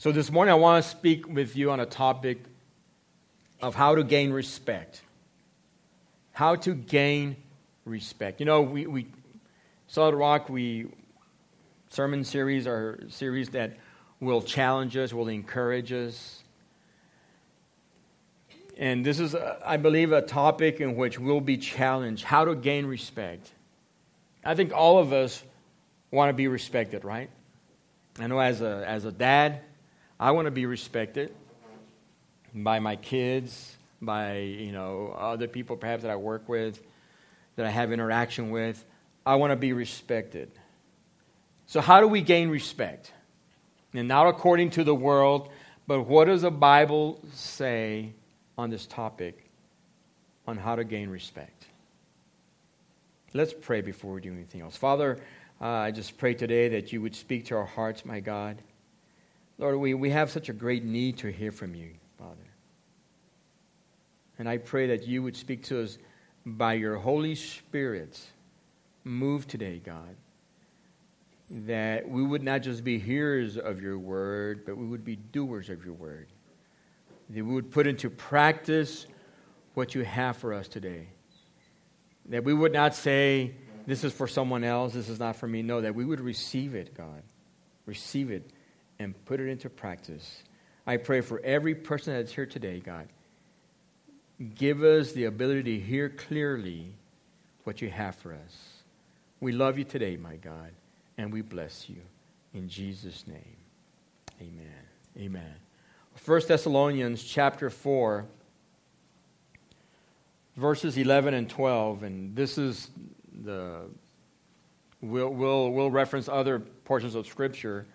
So this morning I want to speak with you on a topic of how to gain respect. How to gain respect. You know, we, we Solid Rock, we sermon series are series that will challenge us, will encourage us. And this is, I believe, a topic in which we'll be challenged how to gain respect. I think all of us want to be respected, right? I know as a, as a dad, I want to be respected by my kids, by you know other people perhaps that I work with, that I have interaction with. I want to be respected. So how do we gain respect? And not according to the world, but what does the Bible say on this topic on how to gain respect? Let's pray before we do anything else. Father, uh, I just pray today that you would speak to our hearts, my God. Lord, we, we have such a great need to hear from you, Father. And I pray that you would speak to us by your Holy Spirit. Move today, God. That we would not just be hearers of your word, but we would be doers of your word. That we would put into practice what you have for us today. That we would not say, this is for someone else, this is not for me. No, that we would receive it, God. Receive it and put it into practice. I pray for every person that's here today, God. Give us the ability to hear clearly what you have for us. We love you today, my God, and we bless you. In Jesus' name, amen. Amen. 1 Thessalonians chapter 4, verses 11 and 12, and this is the. We'll, we'll, we'll reference other portions of Scripture,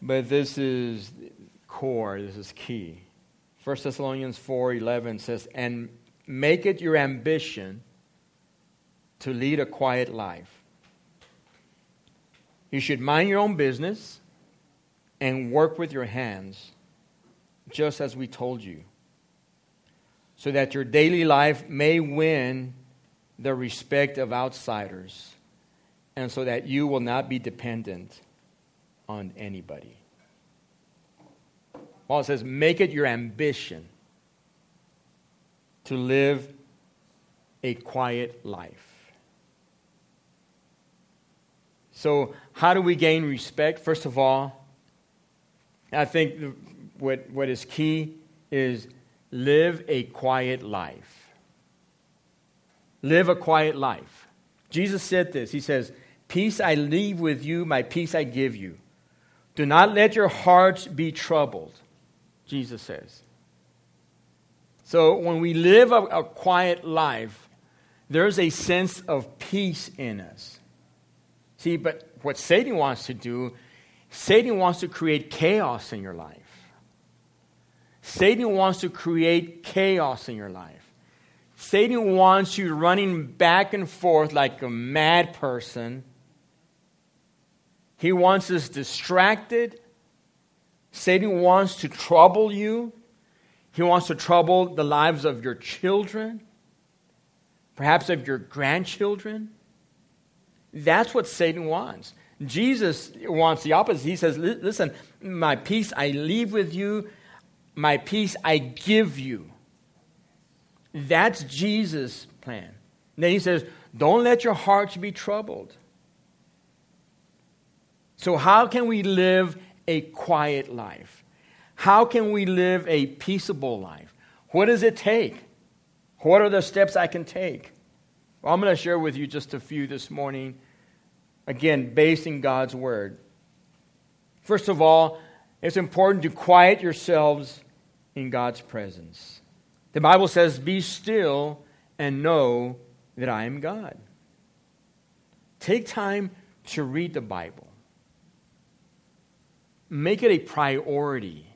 but this is core, this is key. 1 Thessalonians 4:11 says, "And make it your ambition to lead a quiet life. You should mind your own business and work with your hands, just as we told you, so that your daily life may win the respect of outsiders, and so that you will not be dependent on anybody. Paul says, make it your ambition to live a quiet life. So, how do we gain respect? First of all, I think what, what is key is live a quiet life. Live a quiet life. Jesus said this. He says, Peace I leave with you, my peace I give you. Do not let your hearts be troubled. Jesus says. So when we live a, a quiet life, there's a sense of peace in us. See, but what Satan wants to do, Satan wants to create chaos in your life. Satan wants to create chaos in your life. Satan wants you running back and forth like a mad person. He wants us distracted Satan wants to trouble you. He wants to trouble the lives of your children, perhaps of your grandchildren. That's what Satan wants. Jesus wants the opposite. He says, Listen, my peace I leave with you, my peace I give you. That's Jesus' plan. then he says, Don't let your hearts be troubled. So, how can we live a quiet life? How can we live a peaceable life? What does it take? What are the steps I can take? Well, I'm going to share with you just a few this morning, again, based in God's Word. First of all, it's important to quiet yourselves in God's presence. The Bible says, Be still and know that I am God. Take time to read the Bible make it a priority.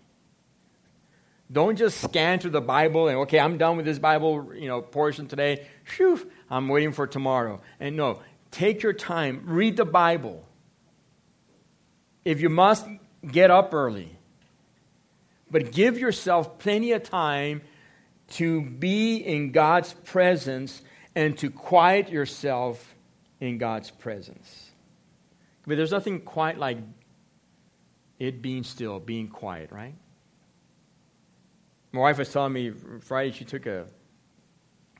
Don't just scan through the Bible and okay, I'm done with this Bible, you know, portion today. Phew, I'm waiting for tomorrow. And no, take your time, read the Bible. If you must, get up early. But give yourself plenty of time to be in God's presence and to quiet yourself in God's presence. But there's nothing quite like it being still, being quiet, right? My wife was telling me Friday she took a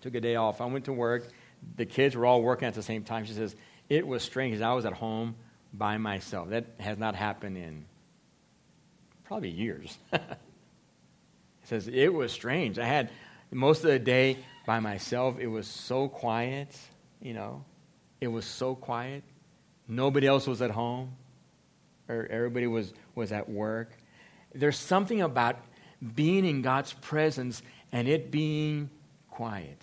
took a day off. I went to work. The kids were all working at the same time. She says it was strange I was at home by myself. That has not happened in probably years. says it was strange. I had most of the day by myself. It was so quiet, you know. It was so quiet. Nobody else was at home. Everybody was, was at work. There's something about being in God's presence and it being quiet.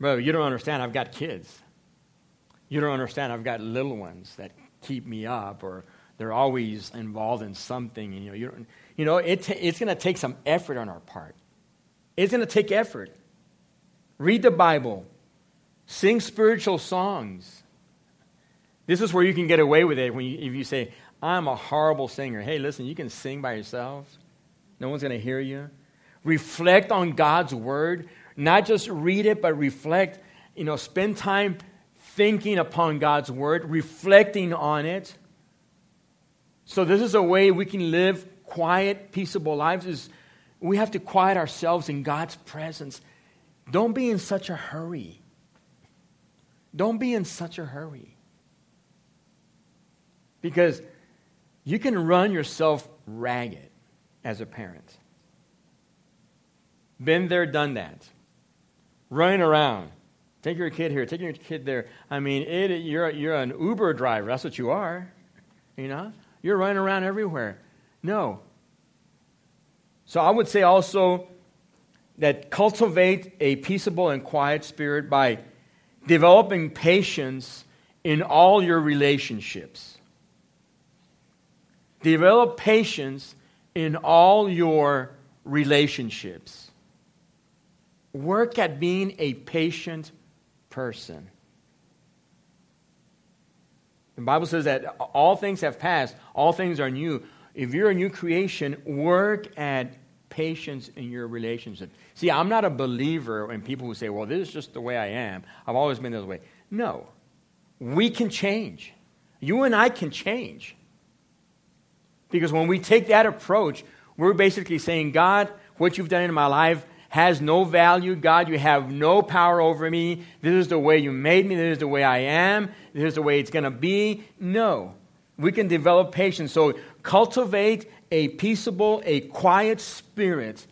Bro, you don't understand. I've got kids. You don't understand. I've got little ones that keep me up or they're always involved in something. And, you know, you, don't, you know it t- it's going to take some effort on our part. It's going to take effort. Read the Bible, sing spiritual songs. This is where you can get away with it when you, if you say, I'm a horrible singer. Hey, listen, you can sing by yourself. No one's going to hear you. Reflect on God's word. Not just read it, but reflect. You know, spend time thinking upon God's word, reflecting on it. So this is a way we can live quiet, peaceable lives is we have to quiet ourselves in God's presence. Don't be in such a hurry. Don't be in such a hurry. Because you can run yourself ragged as a parent. Been there, done that. Running around. Take your kid here, take your kid there. I mean, it, you're, you're an Uber driver. That's what you are. You know? You're running around everywhere. No. So I would say also that cultivate a peaceable and quiet spirit by developing patience in all your relationships. Develop patience in all your relationships. Work at being a patient person. The Bible says that all things have passed, all things are new. If you're a new creation, work at patience in your relationship. See, I'm not a believer in people who say, well, this is just the way I am. I've always been this way. No. We can change. You and I can change. Because when we take that approach, we're basically saying, God, what you've done in my life has no value. God, you have no power over me. This is the way you made me. This is the way I am. This is the way it's going to be. No. We can develop patience. So cultivate a peaceable, a quiet spirit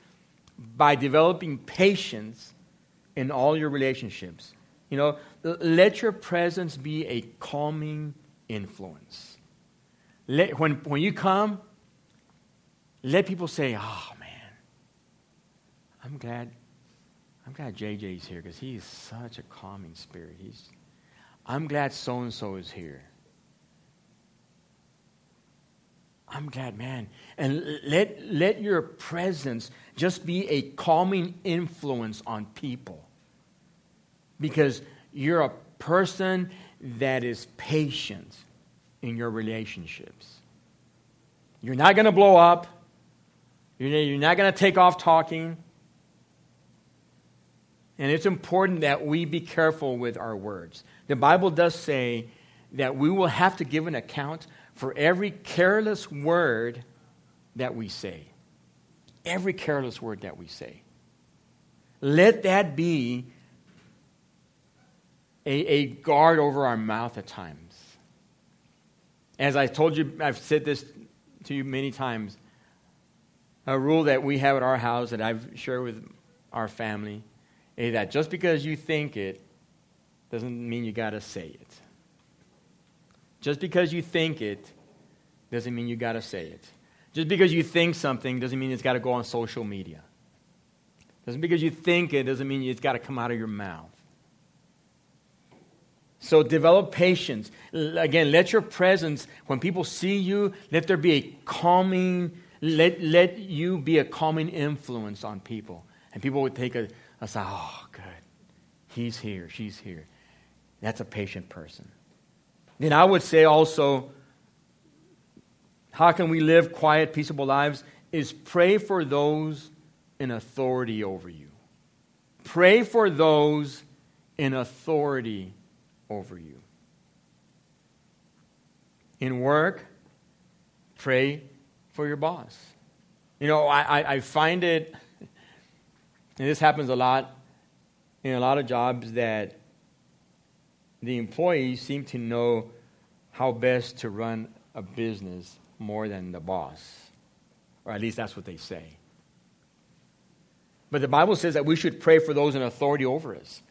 by developing patience in all your relationships. You know, let your presence be a calming influence. Let, when, when you come, let people say, oh, man, I'm glad. I'm glad JJ's here because he is such a calming spirit. He's, I'm glad so and so is here. I'm glad, man. And let, let your presence just be a calming influence on people. Because you're a person that is patient in your relationships. You're not going to blow up. You're not going to take off talking. And it's important that we be careful with our words. The Bible does say that we will have to give an account for every careless word that we say. Every careless word that we say. Let that be a, a guard over our mouth at times. As I told you, I've said this to you many times. A rule that we have at our house that I've shared with our family is that just because you think it doesn't mean you got to say it. Just because you think it doesn't mean you got to say it. Just because you think something doesn't mean it's got to go on social media. Doesn't because you think it doesn't mean it's got to come out of your mouth. So develop patience. Again, let your presence, when people see you, let there be a calming, let, let you be a calming influence on people. And people would take a, I say, oh, good. He's here. She's here. That's a patient person. Then I would say also, how can we live quiet, peaceable lives? Is pray for those in authority over you. Pray for those in authority over you. In work, pray for your boss. You know, I, I find it, and this happens a lot in a lot of jobs, that the employees seem to know how best to run a business more than the boss. Or at least that's what they say. But the Bible says that we should pray for those in authority over us.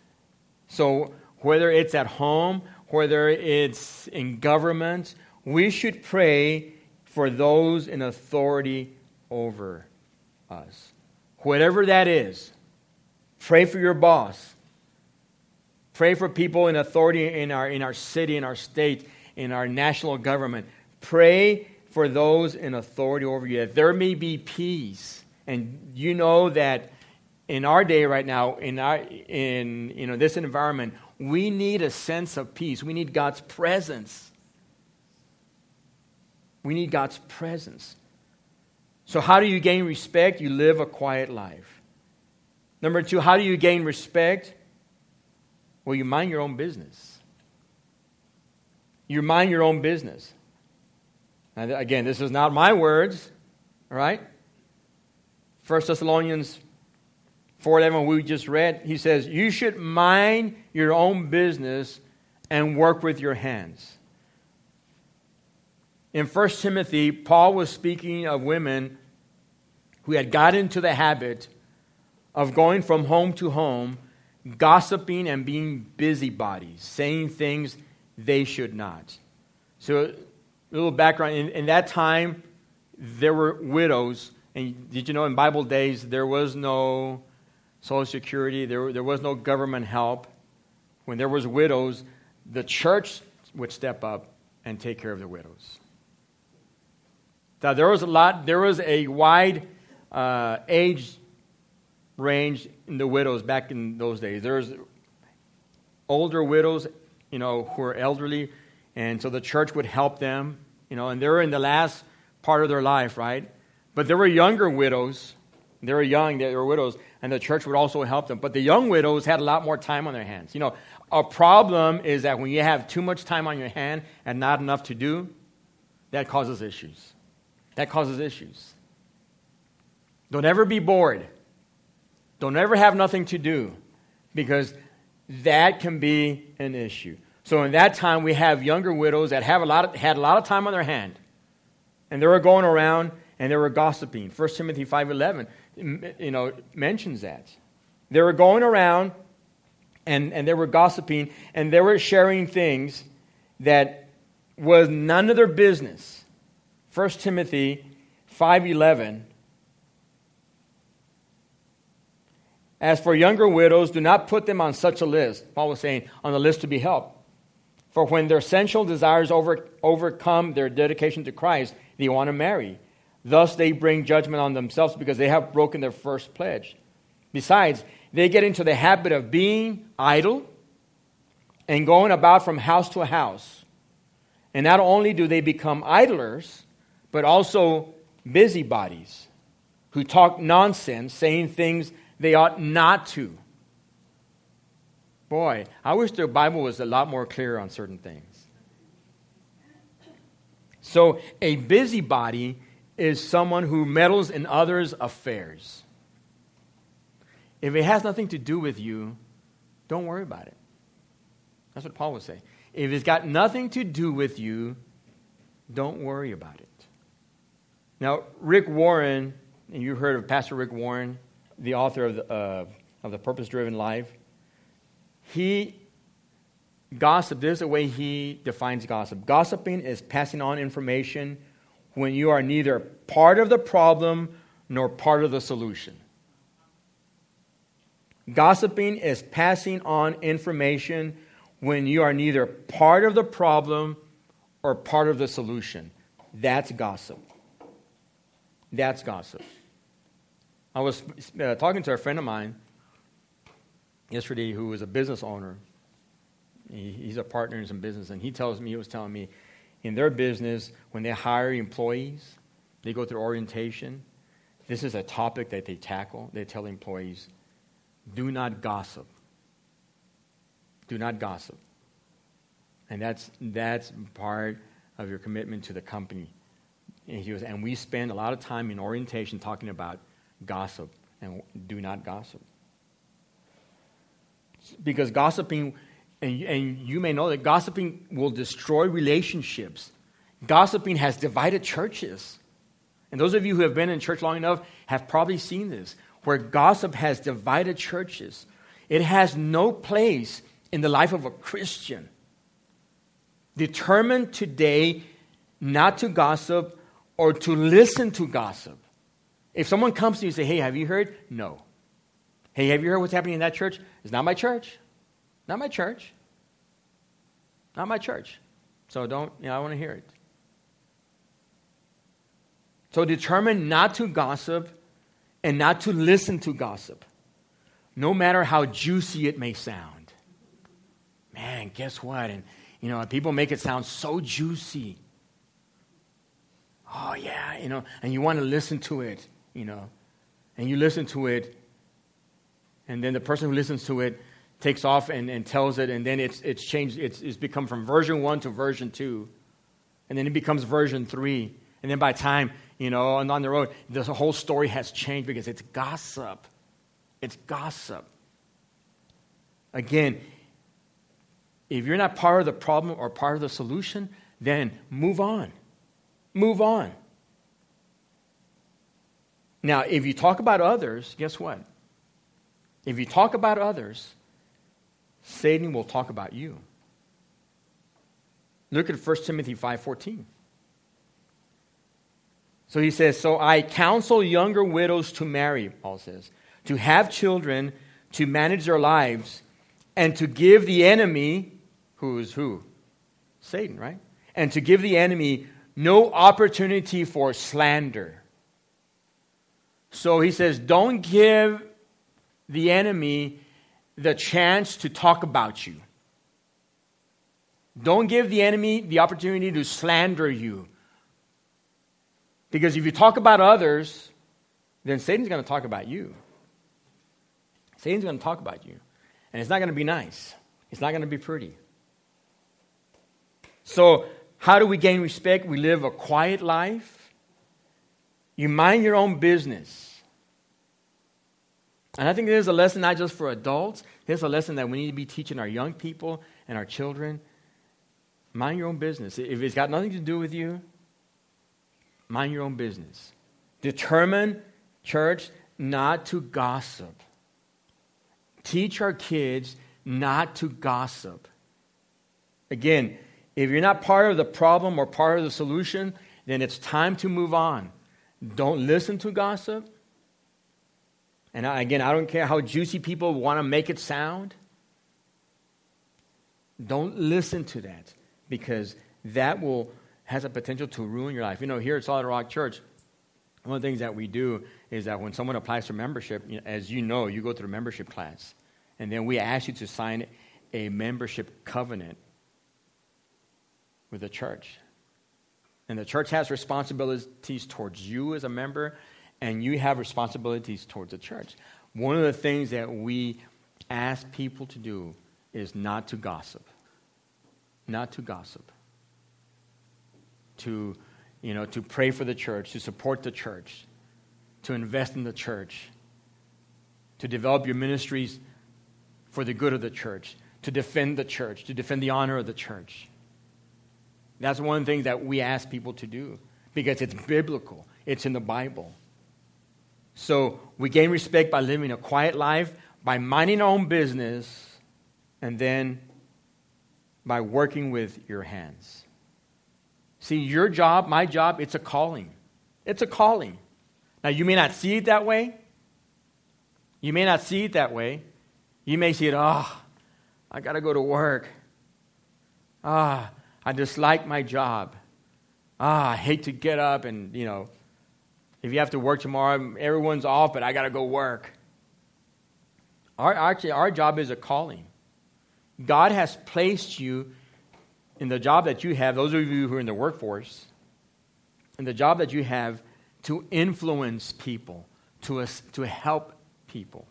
So whether it's at home, whether it's in government, we should pray for those in authority over us. Whatever that is, pray for your boss. Pray for people in authority in our, in our city, in our state, in our national government. Pray for those in authority over you that there may be peace. And you know that in our day right now, in, our, in you know, this environment, we need a sense of peace. We need God's presence. We need God's presence. So, how do you gain respect? You live a quiet life. Number two, how do you gain respect? Well, you mind your own business. You mind your own business. And again, this is not my words, all right? 1 Thessalonians 4:11 we just read, he says, "You should mind your own business and work with your hands." In 1 Timothy, Paul was speaking of women who had got into the habit of going from home to home, gossiping and being busybodies, saying things they should not. So, a little background in, in that time, there were widows. And did you know in Bible days, there was no Social Security, there, there was no government help. When there was widows, the church would step up and take care of the widows. Now, there was a lot, there was a wide uh, age range in the widows back in those days. There was older widows, you know, who were elderly, and so the church would help them, you know, and they were in the last part of their life, right? But there were younger widows. They were young, they were widows, and the church would also help them. But the young widows had a lot more time on their hands. You know, a problem is that when you have too much time on your hand and not enough to do, that causes issues. That causes issues. Don't ever be bored. Don't ever have nothing to do because that can be an issue. So in that time, we have younger widows that have a lot of, had a lot of time on their hand, and they were going around and they were gossiping. 1 Timothy 5.11 you know, mentions that. They were going around and, and they were gossiping and they were sharing things that was none of their business. 1 Timothy 5.11 As for younger widows, do not put them on such a list. Paul was saying, on the list to be helped. For when their sensual desires over, overcome their dedication to Christ, they want to marry. Thus, they bring judgment on themselves because they have broken their first pledge. Besides, they get into the habit of being idle and going about from house to house. And not only do they become idlers, but also busybodies who talk nonsense, saying things they ought not to. Boy, I wish the Bible was a lot more clear on certain things. So, a busybody is someone who meddles in others' affairs. If it has nothing to do with you, don't worry about it. That's what Paul would say. If it's got nothing to do with you, don't worry about it. Now, Rick Warren, and you heard of Pastor Rick Warren, the author of the, uh, of the Purpose Driven Life, he gossip. This is the way he defines gossip. Gossiping is passing on information when you are neither part of the problem nor part of the solution. Gossiping is passing on information when you are neither part of the problem or part of the solution. That's gossip. That's gossip. I was uh, talking to a friend of mine yesterday who is a business owner. He, he's a partner in some business, and he tells me, he was telling me, in their business, when they hire employees, they go through orientation. This is a topic that they tackle. They tell employees, do not gossip. Do not gossip. And that's, that's part of your commitment to the company. And, he was, and we spend a lot of time in orientation talking about gossip and do not gossip. Because gossiping, and, and you may know that gossiping will destroy relationships. Gossiping has divided churches. And those of you who have been in church long enough have probably seen this, where gossip has divided churches. It has no place in the life of a Christian. Determined today not to gossip or to listen to gossip. If someone comes to you and say, Hey, have you heard? No. Hey, have you heard what's happening in that church? It's not my church. Not my church. Not my church. So don't, you know, I want to hear it. So determine not to gossip and not to listen to gossip, no matter how juicy it may sound. Man, guess what? And, you know, people make it sound so juicy. Oh, yeah, you know, and you want to listen to it, you know, and you listen to it, and then the person who listens to it takes off and, and tells it, and then it's, it's changed, it's, it's become from version one to version two, and then it becomes version three, and then by time you know, and on the road, the whole story has changed because it's gossip. It's gossip. Again, if you're not part of the problem or part of the solution, then move on. Move on. Now, if you talk about others, guess what? If you talk about others, Satan will talk about you. Look at 1 Timothy 5:14. So he says, So I counsel younger widows to marry, Paul says, to have children, to manage their lives, and to give the enemy, who is who? Satan, right? And to give the enemy no opportunity for slander. So he says, Don't give the enemy the chance to talk about you. Don't give the enemy the opportunity to slander you because if you talk about others, then Satan's going to talk about you. Satan's going to talk about you. And it's not going to be nice, it's not going to be pretty. So, how do we gain respect? We live a quiet life. You mind your own business. And I think there's a lesson not just for adults, there's a lesson that we need to be teaching our young people and our children. Mind your own business. If it's got nothing to do with you, mind your own business. Determine, church, not to gossip. Teach our kids not to gossip. Again, if you're not part of the problem or part of the solution, then it's time to move on. Don't listen to gossip. And again, I don't care how juicy people want to make it sound. Don't listen to that because that will has a potential to ruin your life. You know, here at Solid Rock Church, one of the things that we do is that when someone applies for membership, as you know, you go through a membership class. And then we ask you to sign a membership covenant with the church. And the church has responsibilities towards you as a member, and you have responsibilities towards the church. One of the things that we ask people to do is not to gossip. Not to gossip to, you know, to pray for the church, to support the church, to invest in the church, to develop your ministries for the good of the church, to defend the church, to defend the honor of the church. That's one thing that we ask people to do because it's biblical, it's in the Bible. So we gain respect by living a quiet life, by minding our own business, and then by working with your hands. See, your job, my job, it's a calling. It's a calling. Now, you may not see it that way. You may not see it that way. You may see it, oh, I got to go to work. Ah, I dislike my job. Ah, I hate to get up and, you know, if you have to work tomorrow, everyone's off, but I got to go work. Our, actually, our job is a calling. God has placed you in the job that you have, those of you who are in the workforce, in the job that you have to influence people, to, us, to help people.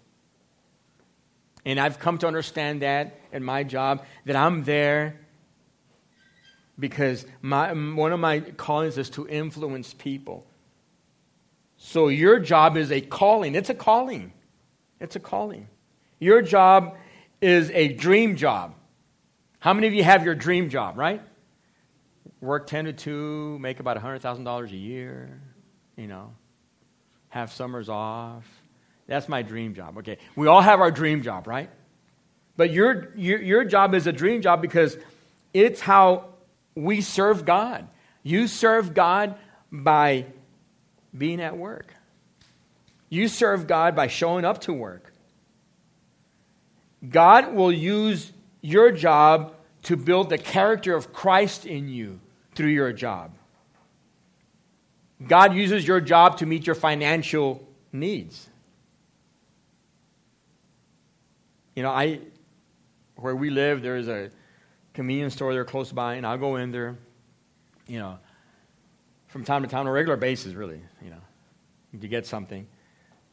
And I've come to understand that in my job, that I'm there because my, one of my callings is to influence people. So your job is a calling. It's a calling. It's a calling. Your job is a dream job. How many of you have your dream job, right? Work 10 to 2, make about $100,000 a year, you know, have summers off. That's my dream job. Okay. We all have our dream job, right? But your, your, your job is a dream job because it's how we serve God. You serve God by being at work. You serve God by showing up to work. God will use your job to build the character of Christ in you through your job. God uses your job to meet your financial needs. You know, I where we live, there's a convenience store there close by, and I'll go in there, you know, from time to time on a regular basis, really, you know, to get something.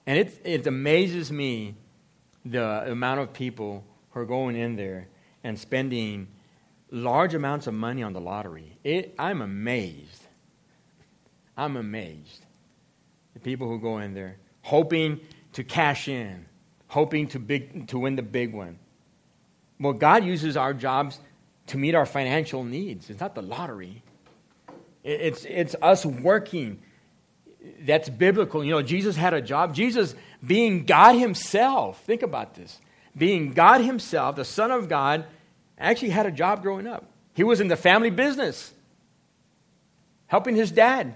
And it, it amazes me the amount of people who are going in there and spending large amounts of money on the lottery. It, I'm amazed. I'm amazed. The people who go in there hoping to cash in, hoping to, big, to win the big one. Well, God uses our jobs to meet our financial needs. It's not the lottery. It's, it's us working. That's biblical. You know, Jesus had a job. Jesus, being God Himself, think about this. Being God Himself, the Son of God, actually had a job growing up. He was in the family business, helping his dad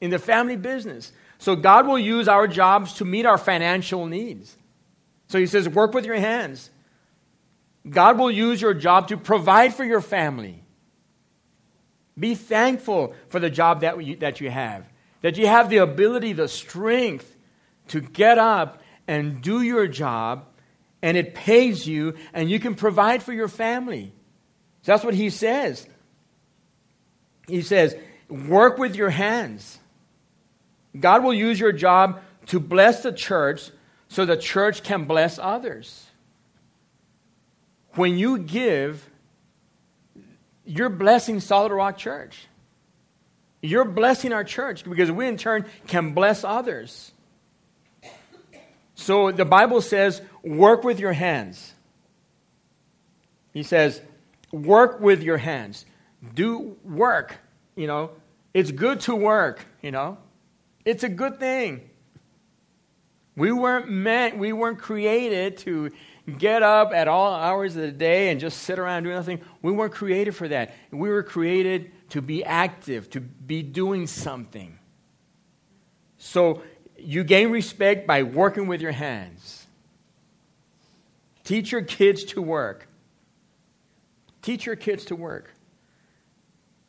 in the family business. So God will use our jobs to meet our financial needs. So He says, work with your hands. God will use your job to provide for your family. Be thankful for the job that you, that you have, that you have the ability, the strength to get up and do your job, and it pays you, and you can provide for your family. So that's what he says. He says, work with your hands. God will use your job to bless the church so the church can bless others. When you give, you're blessing Solid Rock Church. You're blessing our church because we, in turn, can bless others. So the Bible says, work with your hands. He says, work with your hands. Do work, you know. It's good to work, you know. It's a good thing. We weren't meant, we weren't created to get up at all hours of the day and just sit around doing nothing. We weren't created for that. We were created to be active, to be doing something. So you gain respect by working with your hands. Teach your kids to work. Teach your kids to work.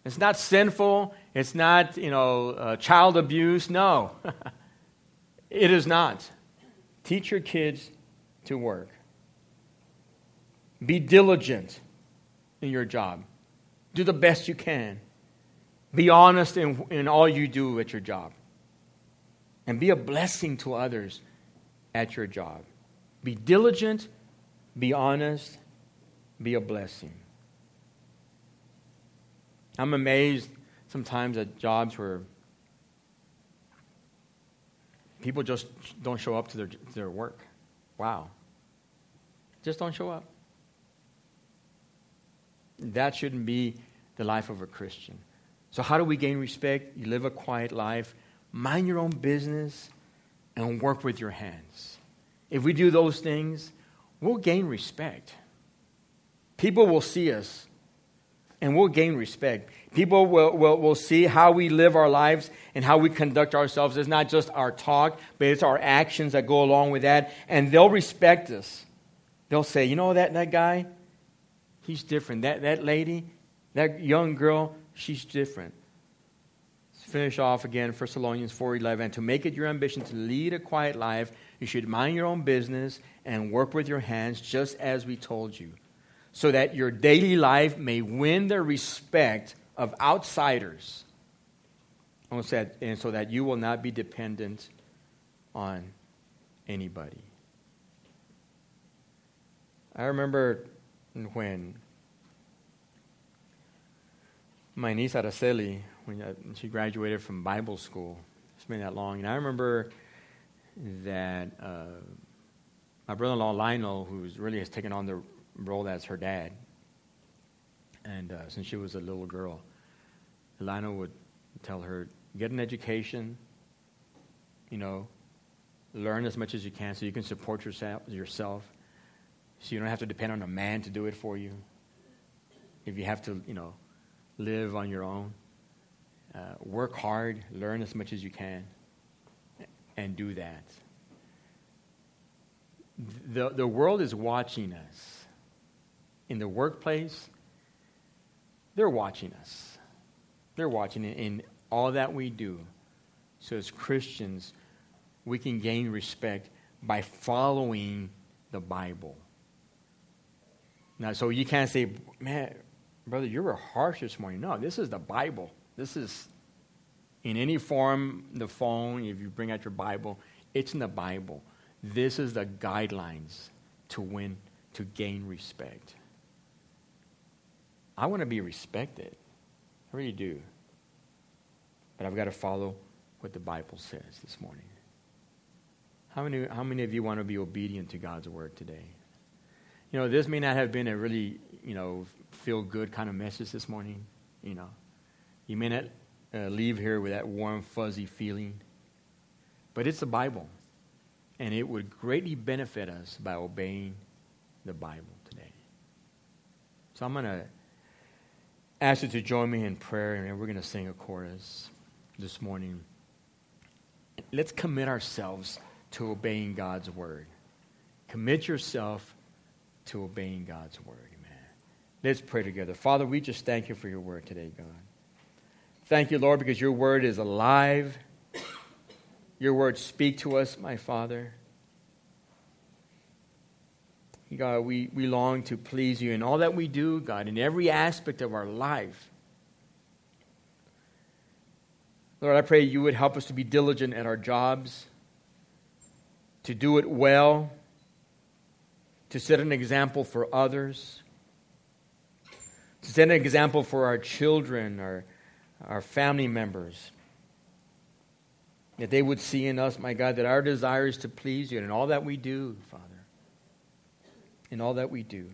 It's not sinful. It's not, you know, uh, child abuse. No, it is not. Teach your kids to work. Be diligent in your job. Do the best you can. Be honest in, in all you do at your job. And be a blessing to others at your job. Be diligent, be honest, be a blessing. I'm amazed sometimes at jobs where people just don't show up to their, to their work. Wow. Just don't show up. That shouldn't be the life of a Christian. So, how do we gain respect? You live a quiet life, mind your own business, and work with your hands. If we do those things, we'll gain respect. People will see us and we'll gain respect. People will, will, will see how we live our lives and how we conduct ourselves. It's not just our talk, but it's our actions that go along with that. And they'll respect us. They'll say, you know that, that guy? He's different. That, that lady, that young girl, she's different. Let's finish off again, 1 Thessalonians 4.11. To make it your ambition to lead a quiet life, you should mind your own business and work with your hands, just as we told you, so that your daily life may win the respect of outsiders, and so that you will not be dependent on anybody. I remember when my niece Araceli, when uh, she graduated from Bible school, it's been that long, and I remember that uh, my brother-in-law Lionel, who really has taken on the role as her dad, and uh, since she was a little girl, Lionel would tell her, get an education, you know, learn as much as you can so you can support yourself, yourself so you don't have to depend on a man to do it for you. If you have to, you know, live on your own, uh, work hard, learn as much as you can, and do that. The, the world is watching us. In the workplace, they're watching us. They're watching it in all that we do. So, as Christians, we can gain respect by following the Bible. Now, so you can't say, man, brother, you were harsh this morning. No, this is the Bible. This is in any form, the phone, if you bring out your Bible, it's in the Bible. This is the guidelines to win, to gain respect. I want to be respected. I really do. But I've got to follow what the Bible says this morning. How many, how many of you want to be obedient to God's word today? You know, this may not have been a really, you know, feel good kind of message this morning. You know, you may not uh, leave here with that warm, fuzzy feeling, but it's the Bible. And it would greatly benefit us by obeying the Bible today. So I'm going to ask you to join me in prayer, and we're going to sing a chorus this morning. Let's commit ourselves to obeying God's word. Commit yourself to obeying God's word. Amen. Let's pray together. Father, we just thank you for your word today, God. Thank you, Lord, because your word is alive. Your words speak to us, my Father. God, we, we long to please you in all that we do, God, in every aspect of our life. Lord, I pray you would help us to be diligent at our jobs, to do it well, to set an example for others, to set an example for our children, our, our family members. That they would see in us, my God, that our desire is to please you in all that we do, Father. In all that we do.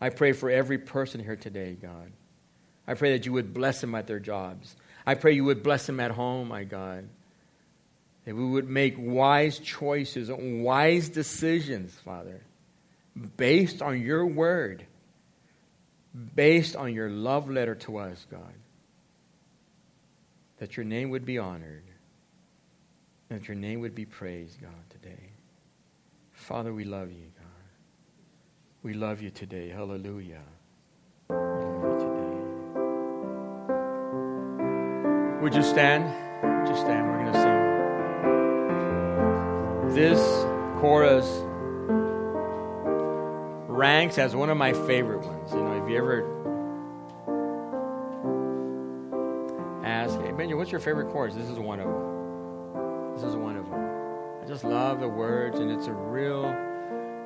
I pray for every person here today, God. I pray that you would bless them at their jobs. I pray you would bless them at home, my God. That we would make wise choices, wise decisions, Father based on your word, based on your love letter to us, God, that your name would be honored, that your name would be praised, God, today. Father, we love you, God. We love you today. Hallelujah. We love you today. Would you stand? You stand? We're going to sing. This chorus ranks as one of my favorite ones. You know, if you ever ask, hey, Benjamin, what's your favorite chorus? This is one of them. This is one of them. I just love the words, and it's a real,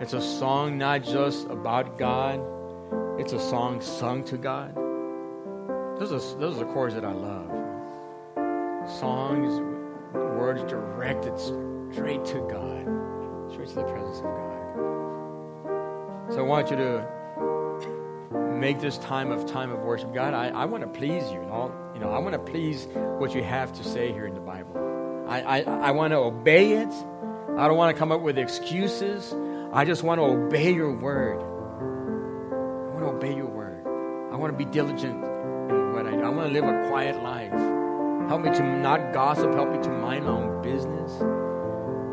it's a song not just about God, it's a song sung to God. Those are, those are the chords that I love. Songs, words directed straight to God, straight to the presence of God. So I want you to make this time of time of worship. God, I, I want to please you. All, you know, I want to please what you have to say here in the Bible. I, I, I want to obey it. I don't want to come up with excuses. I just want to obey your word. I want to obey your word. I want to be diligent in what I do. I want to live a quiet life. Help me to not gossip. Help me to mind my own business.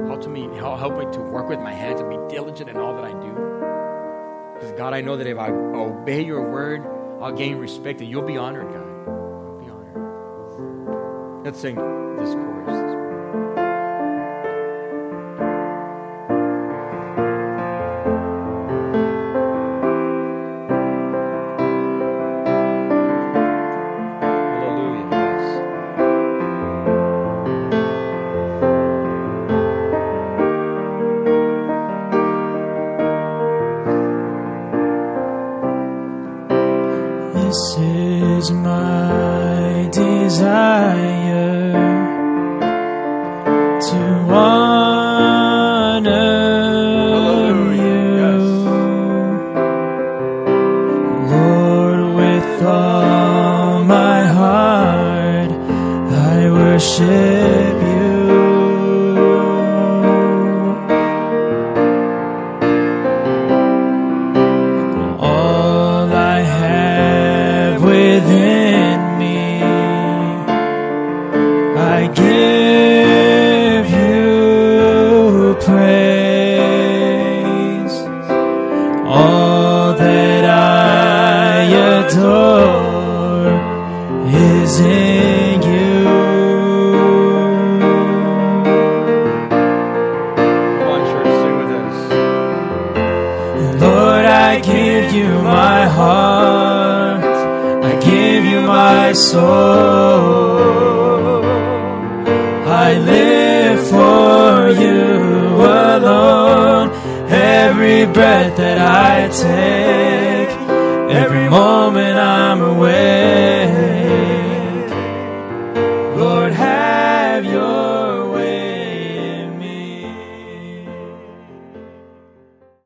Help to me, help me to work with my hands and be diligent in all that I do. Because, God, I know that if I obey your word, I'll gain respect and you'll be honored, God. You'll be honored. Let's sing this chorus.